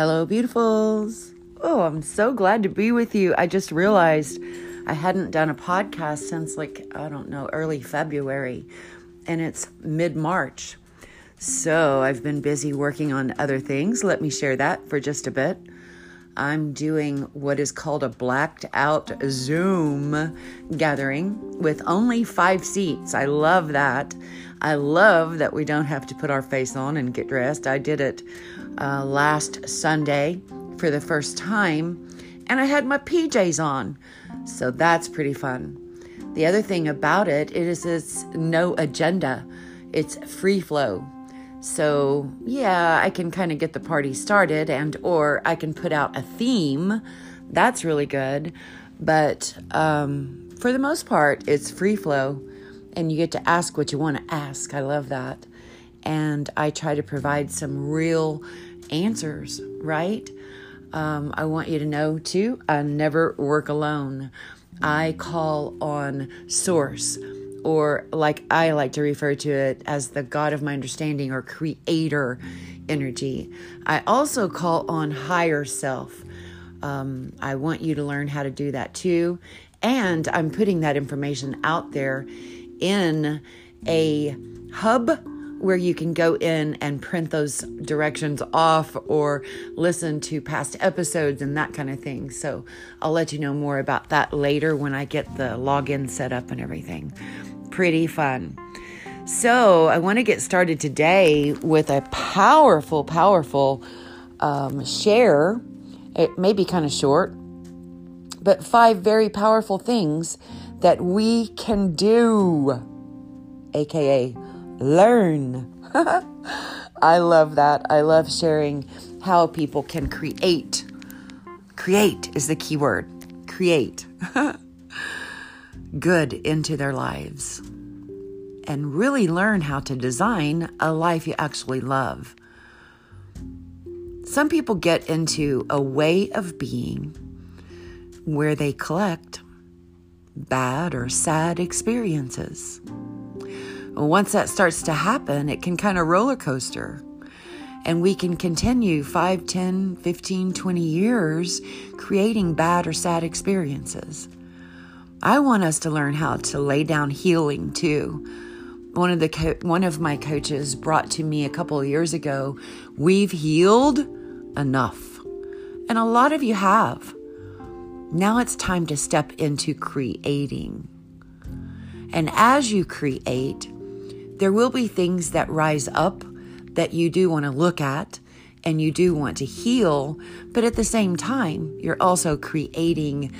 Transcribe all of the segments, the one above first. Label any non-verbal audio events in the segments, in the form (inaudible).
Hello, beautifuls. Oh, I'm so glad to be with you. I just realized I hadn't done a podcast since, like, I don't know, early February, and it's mid March. So I've been busy working on other things. Let me share that for just a bit. I'm doing what is called a blacked out Zoom gathering with only five seats. I love that. I love that we don't have to put our face on and get dressed. I did it uh, last Sunday for the first time, and I had my PJs on. So that's pretty fun. The other thing about it, it is it's no agenda. It's free flow. So, yeah, I can kind of get the party started and or I can put out a theme. That's really good. But um, for the most part, it's free flow and you get to ask what you want to ask. I love that. And I try to provide some real answers, right? Um, I want you to know too, I never work alone. I call on Source, or like I like to refer to it as the God of my understanding or creator energy. I also call on higher self. Um, I want you to learn how to do that too. And I'm putting that information out there in a hub where you can go in and print those directions off or listen to past episodes and that kind of thing. So I'll let you know more about that later when I get the login set up and everything. Pretty fun. So I want to get started today with a powerful, powerful um, share. It may be kind of short, but five very powerful things that we can do, aka learn. (laughs) I love that. I love sharing how people can create. Create is the key word. Create (laughs) good into their lives and really learn how to design a life you actually love. Some people get into a way of being where they collect bad or sad experiences. Once that starts to happen, it can kind of roller coaster. And we can continue 5, 10, 15, 20 years creating bad or sad experiences. I want us to learn how to lay down healing too. One of the co- one of my coaches brought to me a couple years ago, we've healed enough. And a lot of you have. Now it's time to step into creating. And as you create, there will be things that rise up that you do want to look at and you do want to heal, but at the same time, you're also creating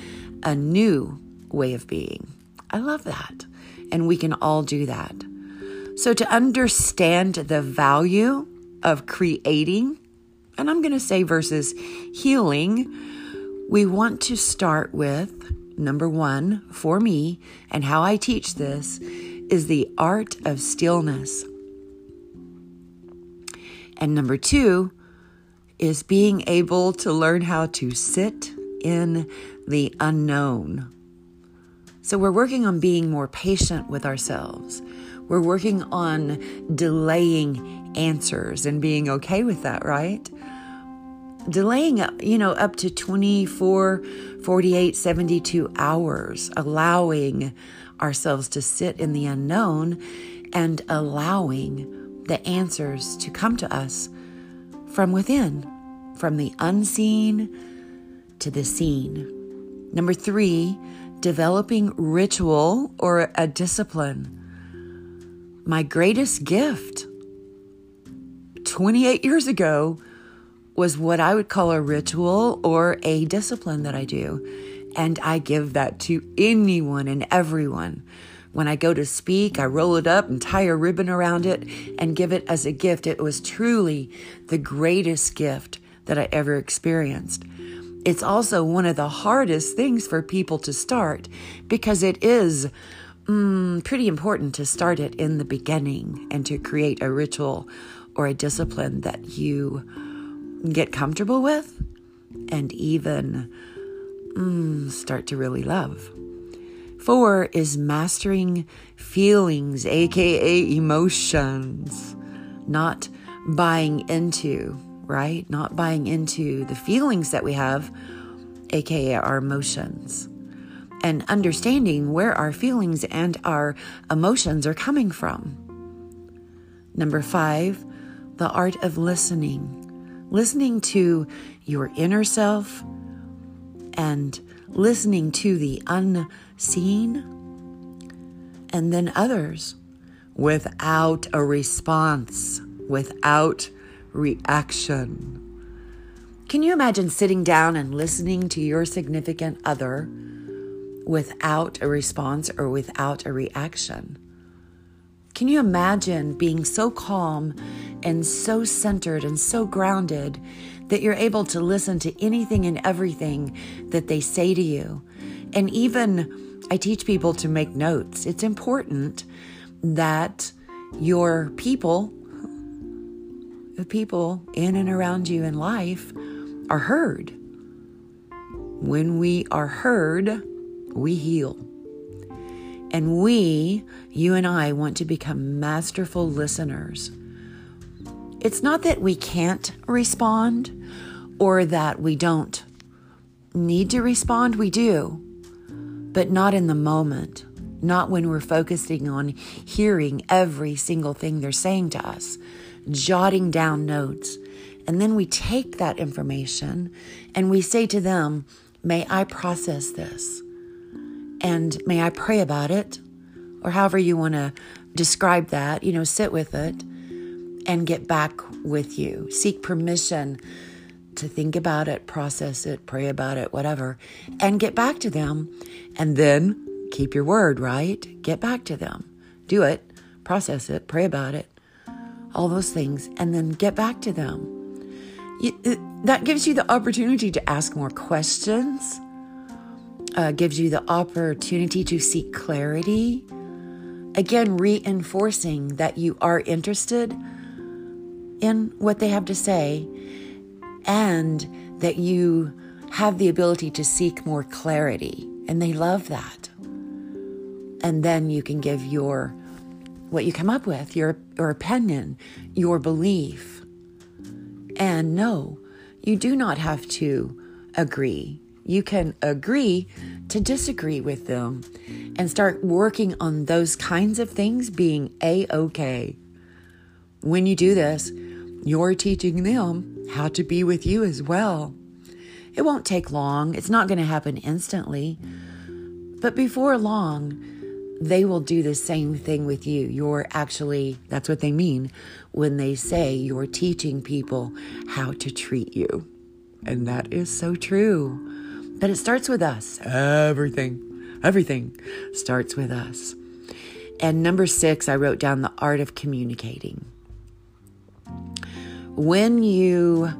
a new way of being. I love that. And we can all do that. So, to understand the value of creating, and I'm going to say versus healing, we want to start with number one for me, and how I teach this is the art of stillness. And number two is being able to learn how to sit in the unknown. So, we're working on being more patient with ourselves. We're working on delaying answers and being okay with that, right? Delaying you know up to 24 48 72 hours allowing ourselves to sit in the unknown and allowing the answers to come to us from within from the unseen to the seen. Number 3 developing ritual or a discipline. My greatest gift 28 years ago was what I would call a ritual or a discipline that I do. And I give that to anyone and everyone. When I go to speak, I roll it up and tie a ribbon around it and give it as a gift. It was truly the greatest gift that I ever experienced. It's also one of the hardest things for people to start because it is mm, pretty important to start it in the beginning and to create a ritual or a discipline that you get comfortable with and even mm, start to really love. Four is mastering feelings, aka emotions, not buying into, right? Not buying into the feelings that we have, aka our emotions, and understanding where our feelings and our emotions are coming from. Number five, the art of listening. Listening to your inner self and listening to the unseen and then others without a response, without reaction. Can you imagine sitting down and listening to your significant other without a response or without a reaction? Can you imagine being so calm and so centered and so grounded that you're able to listen to anything and everything that they say to you? And even I teach people to make notes. It's important that your people, the people in and around you in life, are heard. When we are heard, we heal. And we, you and I, want to become masterful listeners. It's not that we can't respond or that we don't need to respond, we do, but not in the moment, not when we're focusing on hearing every single thing they're saying to us, jotting down notes. And then we take that information and we say to them, May I process this? And may I pray about it? Or however you want to describe that, you know, sit with it and get back with you. Seek permission to think about it, process it, pray about it, whatever, and get back to them. And then keep your word, right? Get back to them. Do it, process it, pray about it, all those things, and then get back to them. You, that gives you the opportunity to ask more questions uh, gives you the opportunity to seek clarity. Again, reinforcing that you are interested in what they have to say and that you have the ability to seek more clarity. And they love that. And then you can give your what you come up with, your, your opinion, your belief. And no, you do not have to agree you can agree to disagree with them and start working on those kinds of things being a okay. When you do this, you're teaching them how to be with you as well. It won't take long, it's not going to happen instantly. But before long, they will do the same thing with you. You're actually, that's what they mean when they say you're teaching people how to treat you. And that is so true. But it starts with us. Everything, everything starts with us. And number six, I wrote down the art of communicating. When you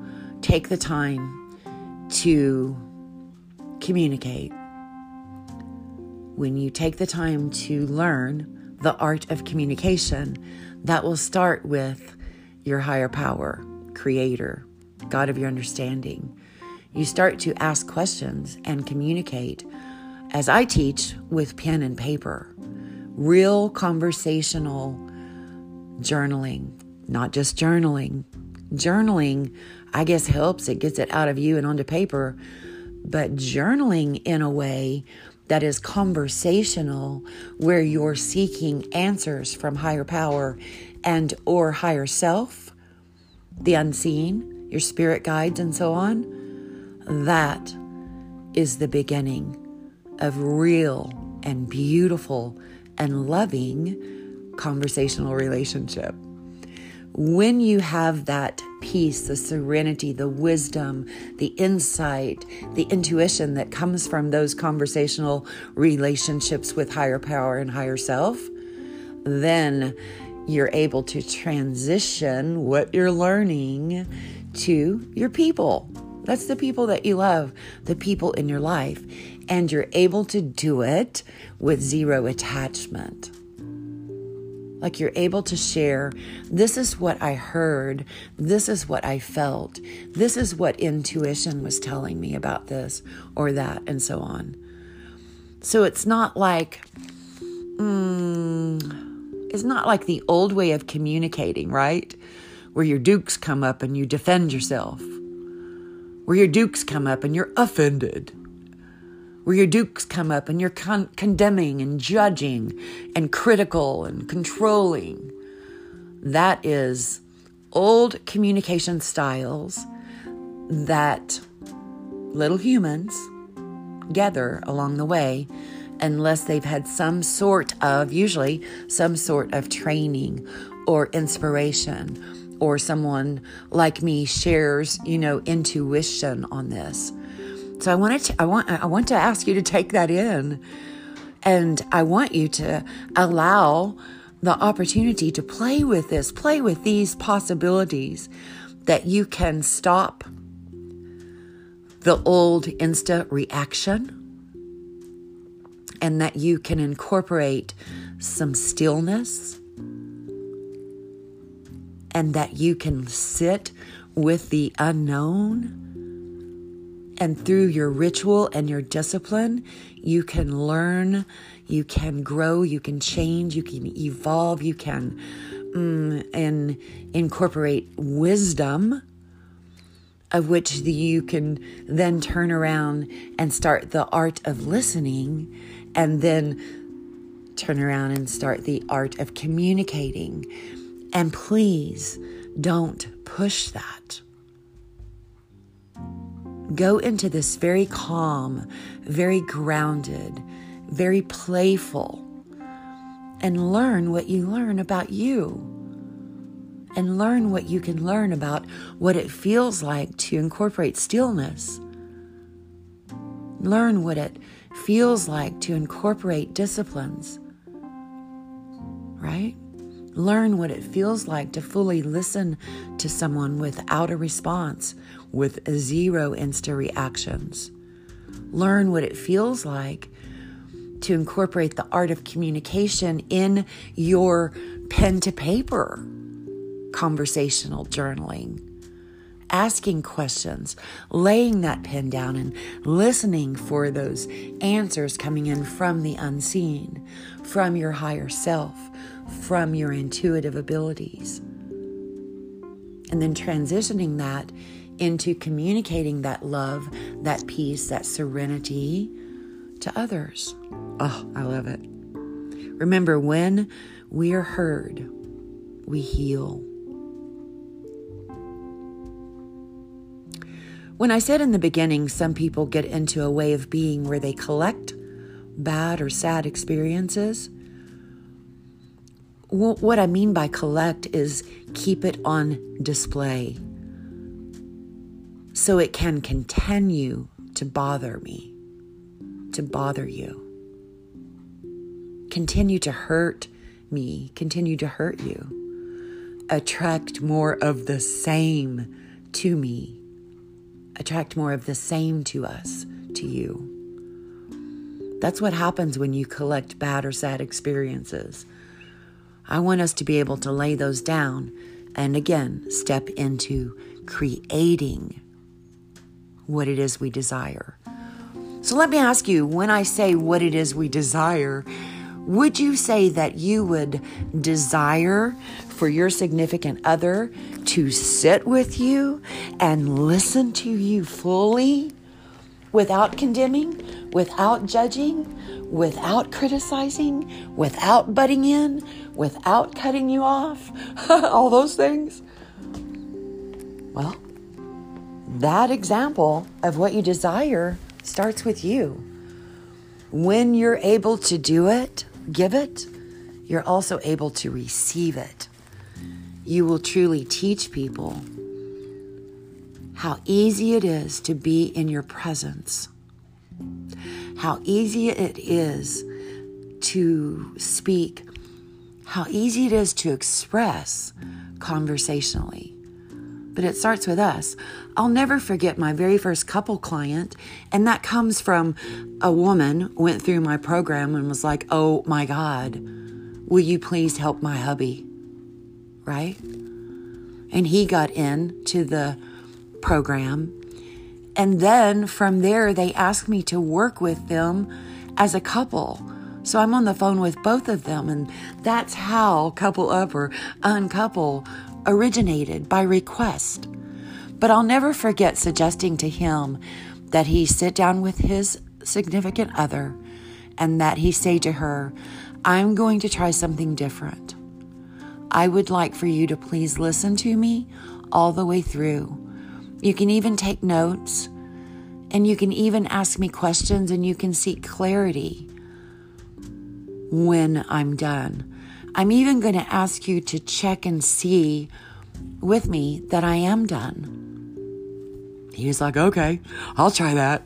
take the time to communicate, when you take the time to learn the art of communication, that will start with your higher power, creator, God of your understanding. You start to ask questions and communicate, as I teach, with pen and paper. Real conversational journaling, not just journaling. Journaling, I guess, helps. It gets it out of you and onto paper. But journaling in a way that is conversational where you're seeking answers from higher power and or higher self the unseen your spirit guides and so on that is the beginning of real and beautiful and loving conversational relationship. When you have that peace, the serenity, the wisdom, the insight, the intuition that comes from those conversational relationships with higher power and higher self, then you're able to transition what you're learning to your people that's the people that you love, the people in your life. And you're able to do it with zero attachment. Like you're able to share, this is what I heard, this is what I felt, this is what intuition was telling me about this or that, and so on. So it's not like, mm, it's not like the old way of communicating, right? where your dukes come up and you defend yourself, where your dukes come up and you're offended, where your dukes come up and you're con- condemning and judging and critical and controlling. That is old communication styles that little humans gather along the way unless they've had some sort of, usually, some sort of training or inspiration, or someone like me shares, you know, intuition on this. So I wanted to, I want I want to ask you to take that in. And I want you to allow the opportunity to play with this, play with these possibilities that you can stop the old insta reaction and that you can incorporate some stillness and that you can sit with the unknown. And through your ritual and your discipline, you can learn, you can grow, you can change, you can evolve, you can mm, and incorporate wisdom of which you can then turn around and start the art of listening and then turn around and start the art of communicating. And please don't push that. Go into this very calm, very grounded, very playful, and learn what you learn about you. And learn what you can learn about what it feels like to incorporate stillness. Learn what it feels like to incorporate disciplines, right? Learn what it feels like to fully listen to someone without a response, with zero insta reactions. Learn what it feels like to incorporate the art of communication in your pen to paper conversational journaling asking questions, laying that pen down and listening for those answers coming in from the unseen, from your higher self, from your intuitive abilities. And then transitioning that into communicating that love, that peace, that serenity to others. Oh, I love it. Remember, when we are heard, we heal. When I said in the beginning, some people get into a way of being where they collect bad or sad experiences, what I mean by collect is keep it on display so it can continue to bother me, to bother you, continue to hurt me, continue to hurt you, attract more of the same to me attract more of the same to us, to you. That's what happens when you collect bad or sad experiences. I want us to be able to lay those down and again step into creating what it is we desire. So let me ask you when I say what it is we desire, would you say that you would desire for your significant other to sit with you and listen to you fully without condemning, without judging, without criticizing, without butting in, without cutting you off, (laughs) all those things? Well, that example of what you desire starts with you. When you're able to do it, give it, you're also able to receive it you will truly teach people how easy it is to be in your presence, how easy it is to speak, how easy it is to express conversationally. But it starts with us. I'll never forget my very first couple client, and that comes from a woman went through my program and was like, "Oh my God, will you please help my hubby?" right? And he got in to the program. And then from there, they asked me to work with them as a couple. So I'm on the phone with both of them, and that's how Couple Up or Uncouple originated by request. But I'll never forget suggesting to him that he sit down with his significant other and that he say to her, I'm going to try something different. I would like for you to please listen to me all the way through. You can even take notes and you can even ask me questions and you can seek clarity when I'm done. I'm even going to ask you to check and see with me that I am done. He was like, okay, I'll try that.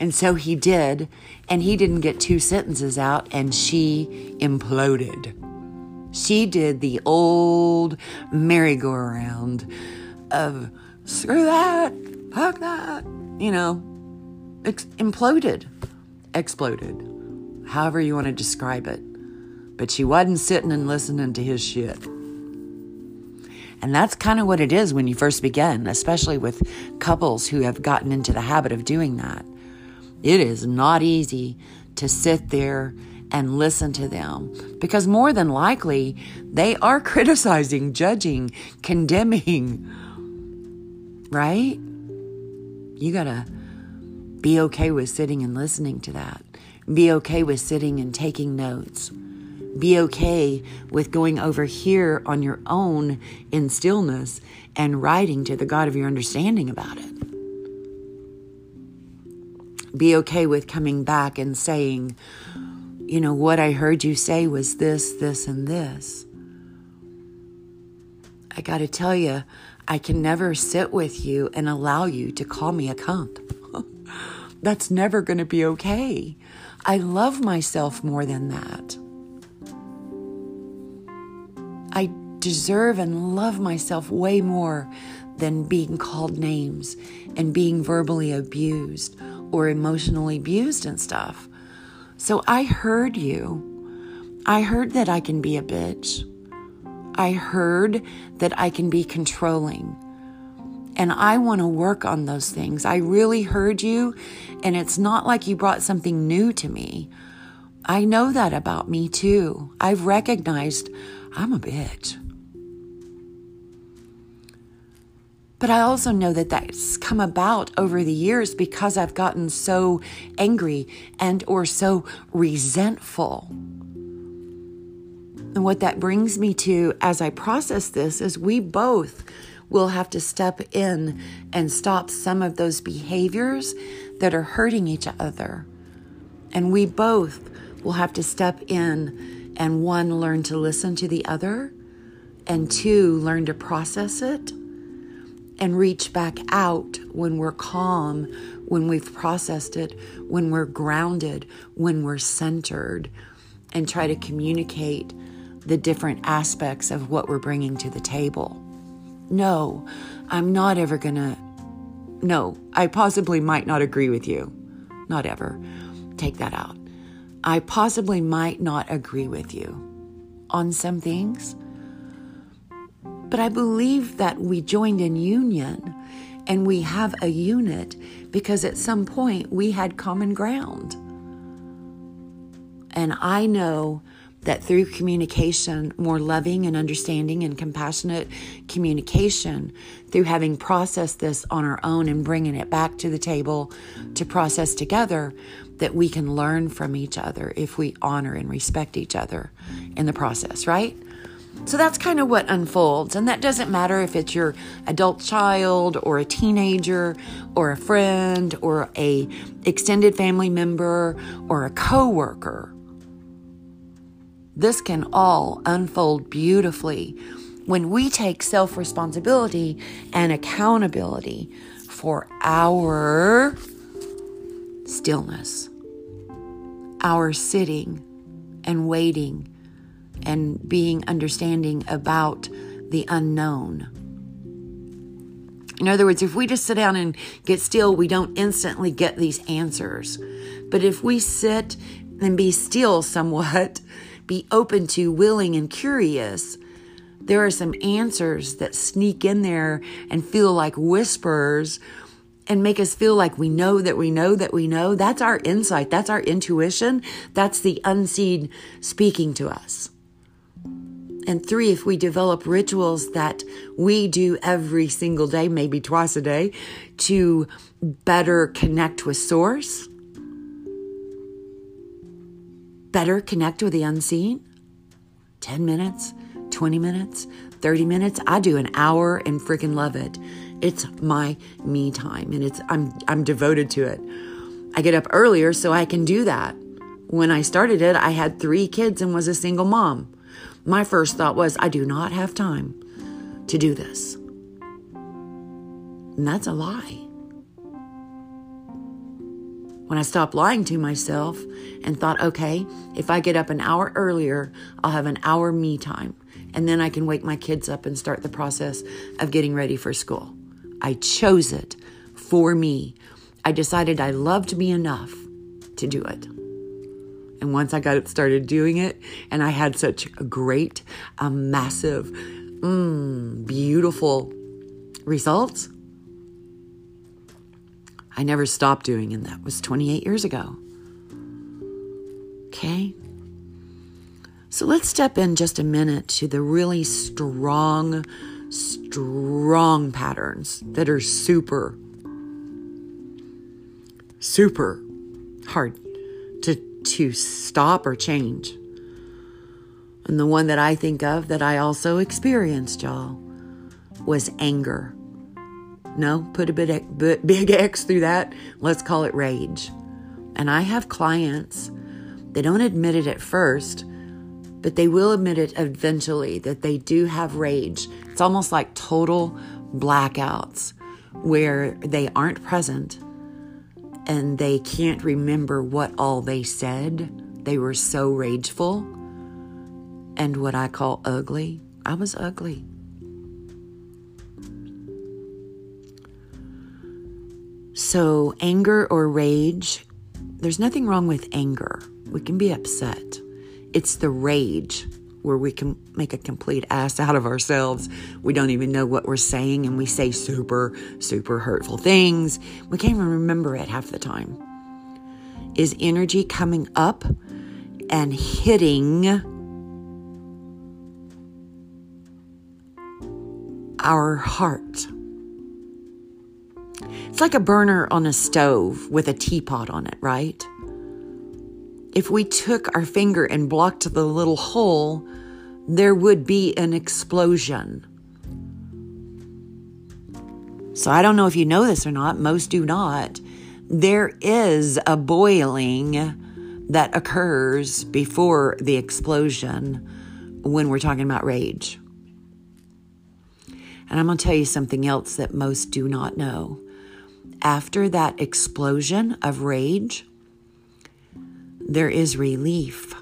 And so he did. And he didn't get two sentences out, and she imploded. She did the old merry-go-round of screw that, fuck that, you know, ex- imploded, exploded, however you want to describe it. But she wasn't sitting and listening to his shit. And that's kind of what it is when you first begin, especially with couples who have gotten into the habit of doing that. It is not easy to sit there and listen to them because more than likely they are (laughs) criticizing, judging, condemning, right? You got to be okay with sitting and listening to that. Be okay with sitting and taking notes. Be okay with going over here on your own in stillness and writing to the God of your understanding about it. Be okay with coming back and saying, you know, what I heard you say was this, this, and this. I got to tell you, I can never sit with you and allow you to call me a cunt. (laughs) That's never going to be okay. I love myself more than that. I deserve and love myself way more than being called names and being verbally abused or emotionally abused and stuff. So I heard you. I heard that I can be a bitch. I heard that I can be controlling. And I want to work on those things. I really heard you, and it's not like you brought something new to me. I know that about me too. I've recognized I'm a bitch. But I also know that that's come about over the years because I've gotten so angry and or so resentful. And what that brings me to as I process this is we both will have to step in and stop some of those behaviors that are hurting each other. And we both will have to step in and one, learn to listen to the other, and two, learn to process it and reach back out when we're calm, when we've processed it, when we're grounded, when we're centered, and try to communicate the different aspects of what we're bringing to the table. No, I'm not ever gonna. No, I possibly might not agree with you. Not ever. Take that out. I possibly might not agree with you on some things, but I believe that we joined in union and we have a unit because at some point we had common ground. And I know that through communication, more loving and understanding and compassionate communication, through having processed this on our own and bringing it back to the table to process together, that we can learn from each other if we honor and respect each other in the process, right? So that's kind of what unfolds. And that doesn't matter if it's your adult child or a teenager or a friend or a extended family member or a coworker. This can all unfold beautifully when we take self responsibility and accountability for our stillness our sitting and waiting and being understanding about the unknown. In other words, if we just sit down and get still, we don't instantly get these answers. But if we sit and be still somewhat, (laughs) be open to, willing, and curious, there are some answers that sneak in there and feel like whispers and make us feel like we know that we know that we know. That's our insight. That's our intuition. That's the unseen speaking to us. And three, if we develop rituals that we do every single day, maybe twice a day, to better connect with Source, better connect with the unseen, 10 minutes, 20 minutes, 30 minutes. I do an hour and freaking love it. It's my me time and it's I'm I'm devoted to it. I get up earlier so I can do that. When I started it, I had 3 kids and was a single mom. My first thought was I do not have time to do this. And that's a lie. When I stopped lying to myself and thought, okay, if I get up an hour earlier, I'll have an hour me time and then I can wake my kids up and start the process of getting ready for school. I chose it for me. I decided I loved me enough to do it. And once I got started doing it, and I had such a great, a massive, mm, beautiful results, I never stopped doing, and that was 28 years ago. Okay? So let's step in just a minute to the really strong, strong patterns that are super, super hard to, to stop or change. And the one that I think of that I also experienced, y'all, was anger. No, put a bit big (laughs) X through that. Let's call it rage. And I have clients, they don't admit it at first, but they will admit it eventually that they do have rage. It's almost like total blackouts where they aren't present and they can't remember what all they said. They were so rageful and what I call ugly. I was ugly. So, anger or rage, there's nothing wrong with anger. We can be upset. It's the rage where we can make a complete ass out of ourselves. We don't even know what we're saying and we say super, super hurtful things. We can't even remember it half the time. Is energy coming up and hitting our heart? It's like a burner on a stove with a teapot on it, right? If we took our finger and blocked the little hole, there would be an explosion. So I don't know if you know this or not, most do not. There is a boiling that occurs before the explosion when we're talking about rage. And I'm going to tell you something else that most do not know. After that explosion of rage, there is relief.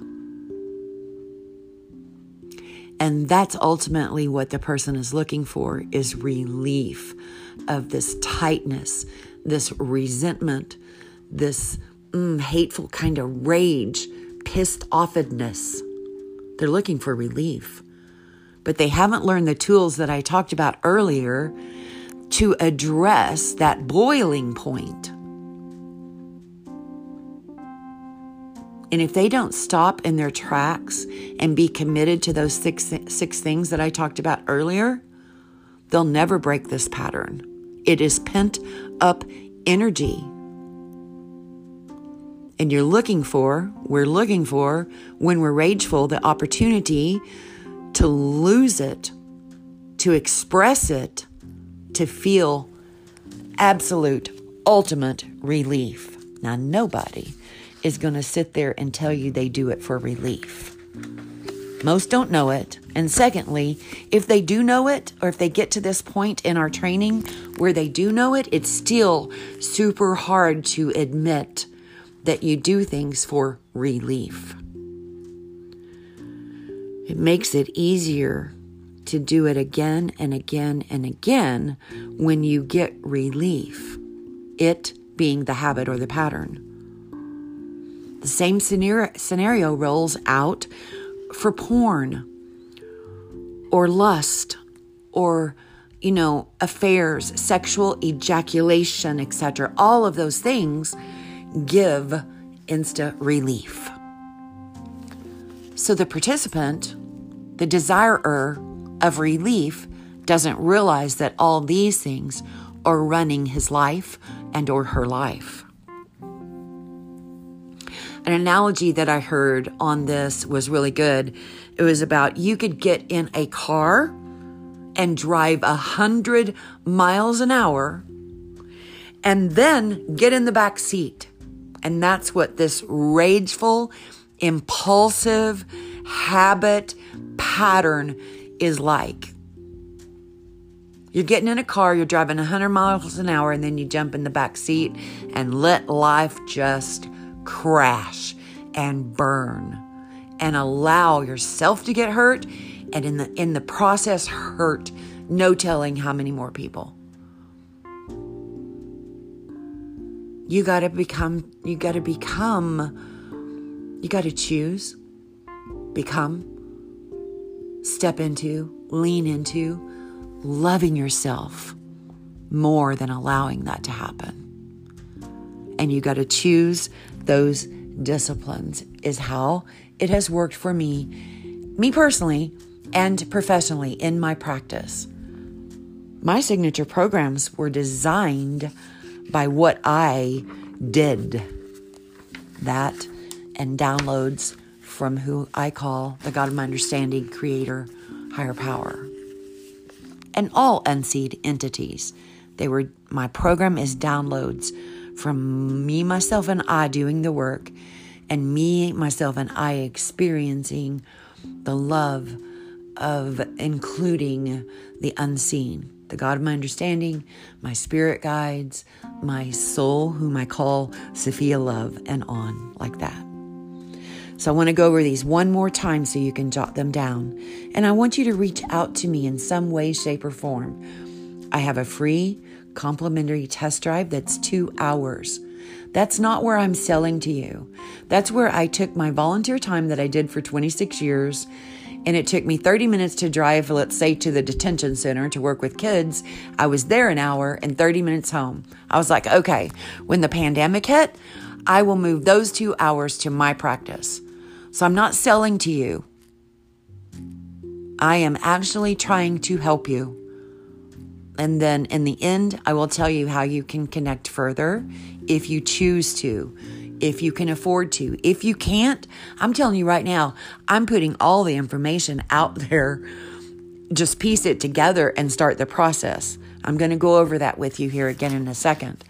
And that's ultimately what the person is looking for is relief of this tightness, this resentment, this mm, hateful kind of rage, pissed offedness. They're looking for relief. But they haven't learned the tools that I talked about earlier to address that boiling point. And if they don't stop in their tracks and be committed to those six, six things that I talked about earlier, they'll never break this pattern. It is pent up energy. And you're looking for, we're looking for, when we're rageful, the opportunity to lose it, to express it, to feel absolute, ultimate relief. Now, nobody is going to sit there and tell you they do it for relief. Most don't know it. And secondly, if they do know it, or if they get to this point in our training where they do know it, it's still super hard to admit that you do things for relief. It makes it easier to do it again and again and again when you get relief, it being the habit or the pattern. The same scenario rolls out for porn or lust or you know affairs sexual ejaculation etc all of those things give instant relief so the participant The desirer of relief doesn't realize that all these things are running his life and or her life. An analogy that I heard on this was really good. It was about you could get in a car and drive a hundred miles an hour and then get in the back seat. And that's what this rageful, impulsive habit pattern is like. You're getting in a car, you're driving 100 miles an hour, and then you jump in the back seat and let life just crash and burn and allow yourself to get hurt and in the in the process hurt no telling how many more people. You got to become you got to become you got to choose become step into, lean into loving yourself more than allowing that to happen. And you got to choose those disciplines, is how it has worked for me, me personally, and professionally in my practice. My signature programs were designed by what I did. That and downloads from who I call the God of my understanding, creator, higher power. And all unseed entities. They were my program is downloads from me, myself, and I doing the work, and me, myself, and I experiencing the love of including the unseen, the God of my understanding, my spirit guides, my soul, whom I call Sophia Love, and on like that. So I want to go over these one more time so you can jot them down. And I want you to reach out to me in some way, shape, or form. I have a free complimentary test drive that's two hours. That's not where I'm selling to you. That's where I took my volunteer time that I did for 26 years and it took me 30 minutes to drive, let's say, to the detention center to work with kids. I was there an hour and 30 minutes home. I was like, okay, when the pandemic hit, I will move those two hours to my practice. So I'm not selling to you. I am actually trying to help you. And then in the end, I will tell you how you can connect further if you choose to, if you can afford to. If you can't, I'm telling you right now, I'm putting all the information out (laughs) there. Just piece it together and start the process. I'm going to go over that with you here again in a second.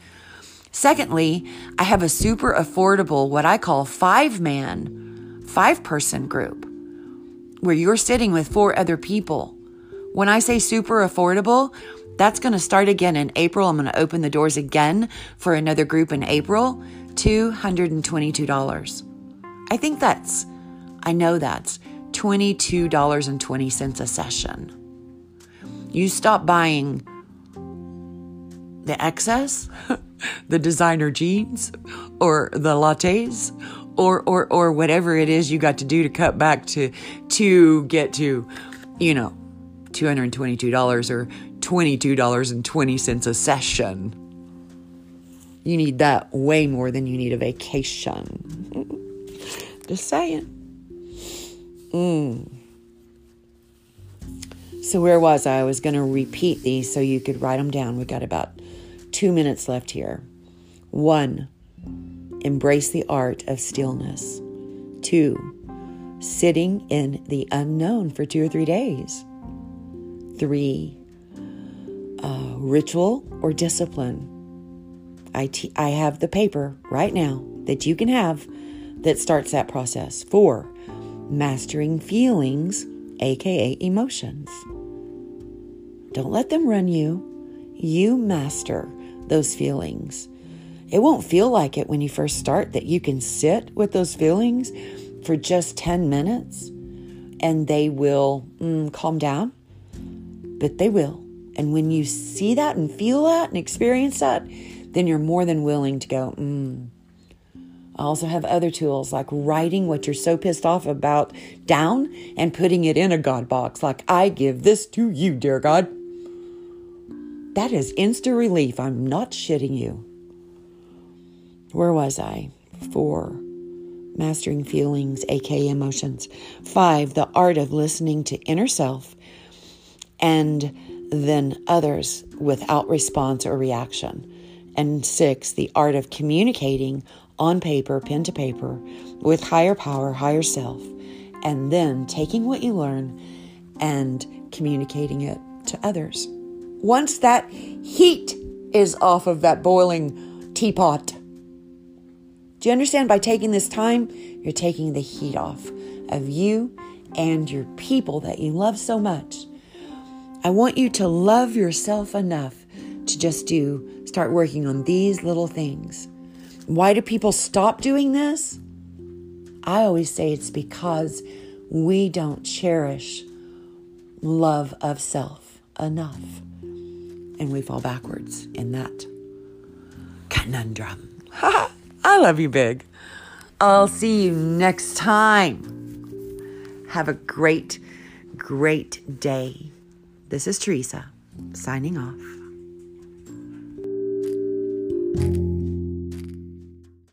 Secondly, I have a super affordable, what I call five man five person group where you're sitting with four other people. When I say super affordable, that's going to start again in April. I'm going to open the doors again for another group in April. $222. I think that's, I know that's $22.20 a session. You stop buying the excess, (laughs) the designer jeans, or the lattes, or or or whatever it is you got to do to cut back to to get to you know $222 or $22.20 a session you need that way more than you need a vacation (laughs) just saying mm. so where was i i was going to repeat these so you could write them down We've got about two minutes left here one Embrace the art of stillness. Two, sitting in the unknown for two or three days. Three, uh, ritual or discipline. I, I have the paper right now that you can have that starts that process. Four, mastering feelings, aka emotions. Don't let them run you. You master those feelings. It won't feel like it when you first start that you can sit with those feelings for just 10 minutes and they will mm, calm down, but they will. And when you see that and feel that and experience that, then you're more than willing to go, mm. I also have other tools like writing what you're so pissed off about down and putting it in a God box. Like, I give this to you, dear God. That is instant relief. I'm not shitting you where was I? Four, mastering feelings, aka emotions. Five, the art of listening to inner self and then others without response or reaction. And six, the art of communicating on paper, pen to paper, with higher power, higher self, and then taking what you learn and communicating it to others. Once that heat is off of that boiling teapot, do you understand? By taking this time, you're taking the heat off of you and your people that you love so much. I want you to love yourself enough to just do, start working on these little things. Why do people stop doing this? I always say it's because we don't cherish love of self enough. And we fall backwards in that conundrum. (laughs) I love you big. I'll see you next time. Have a great, great day. This is Theresa, signing off.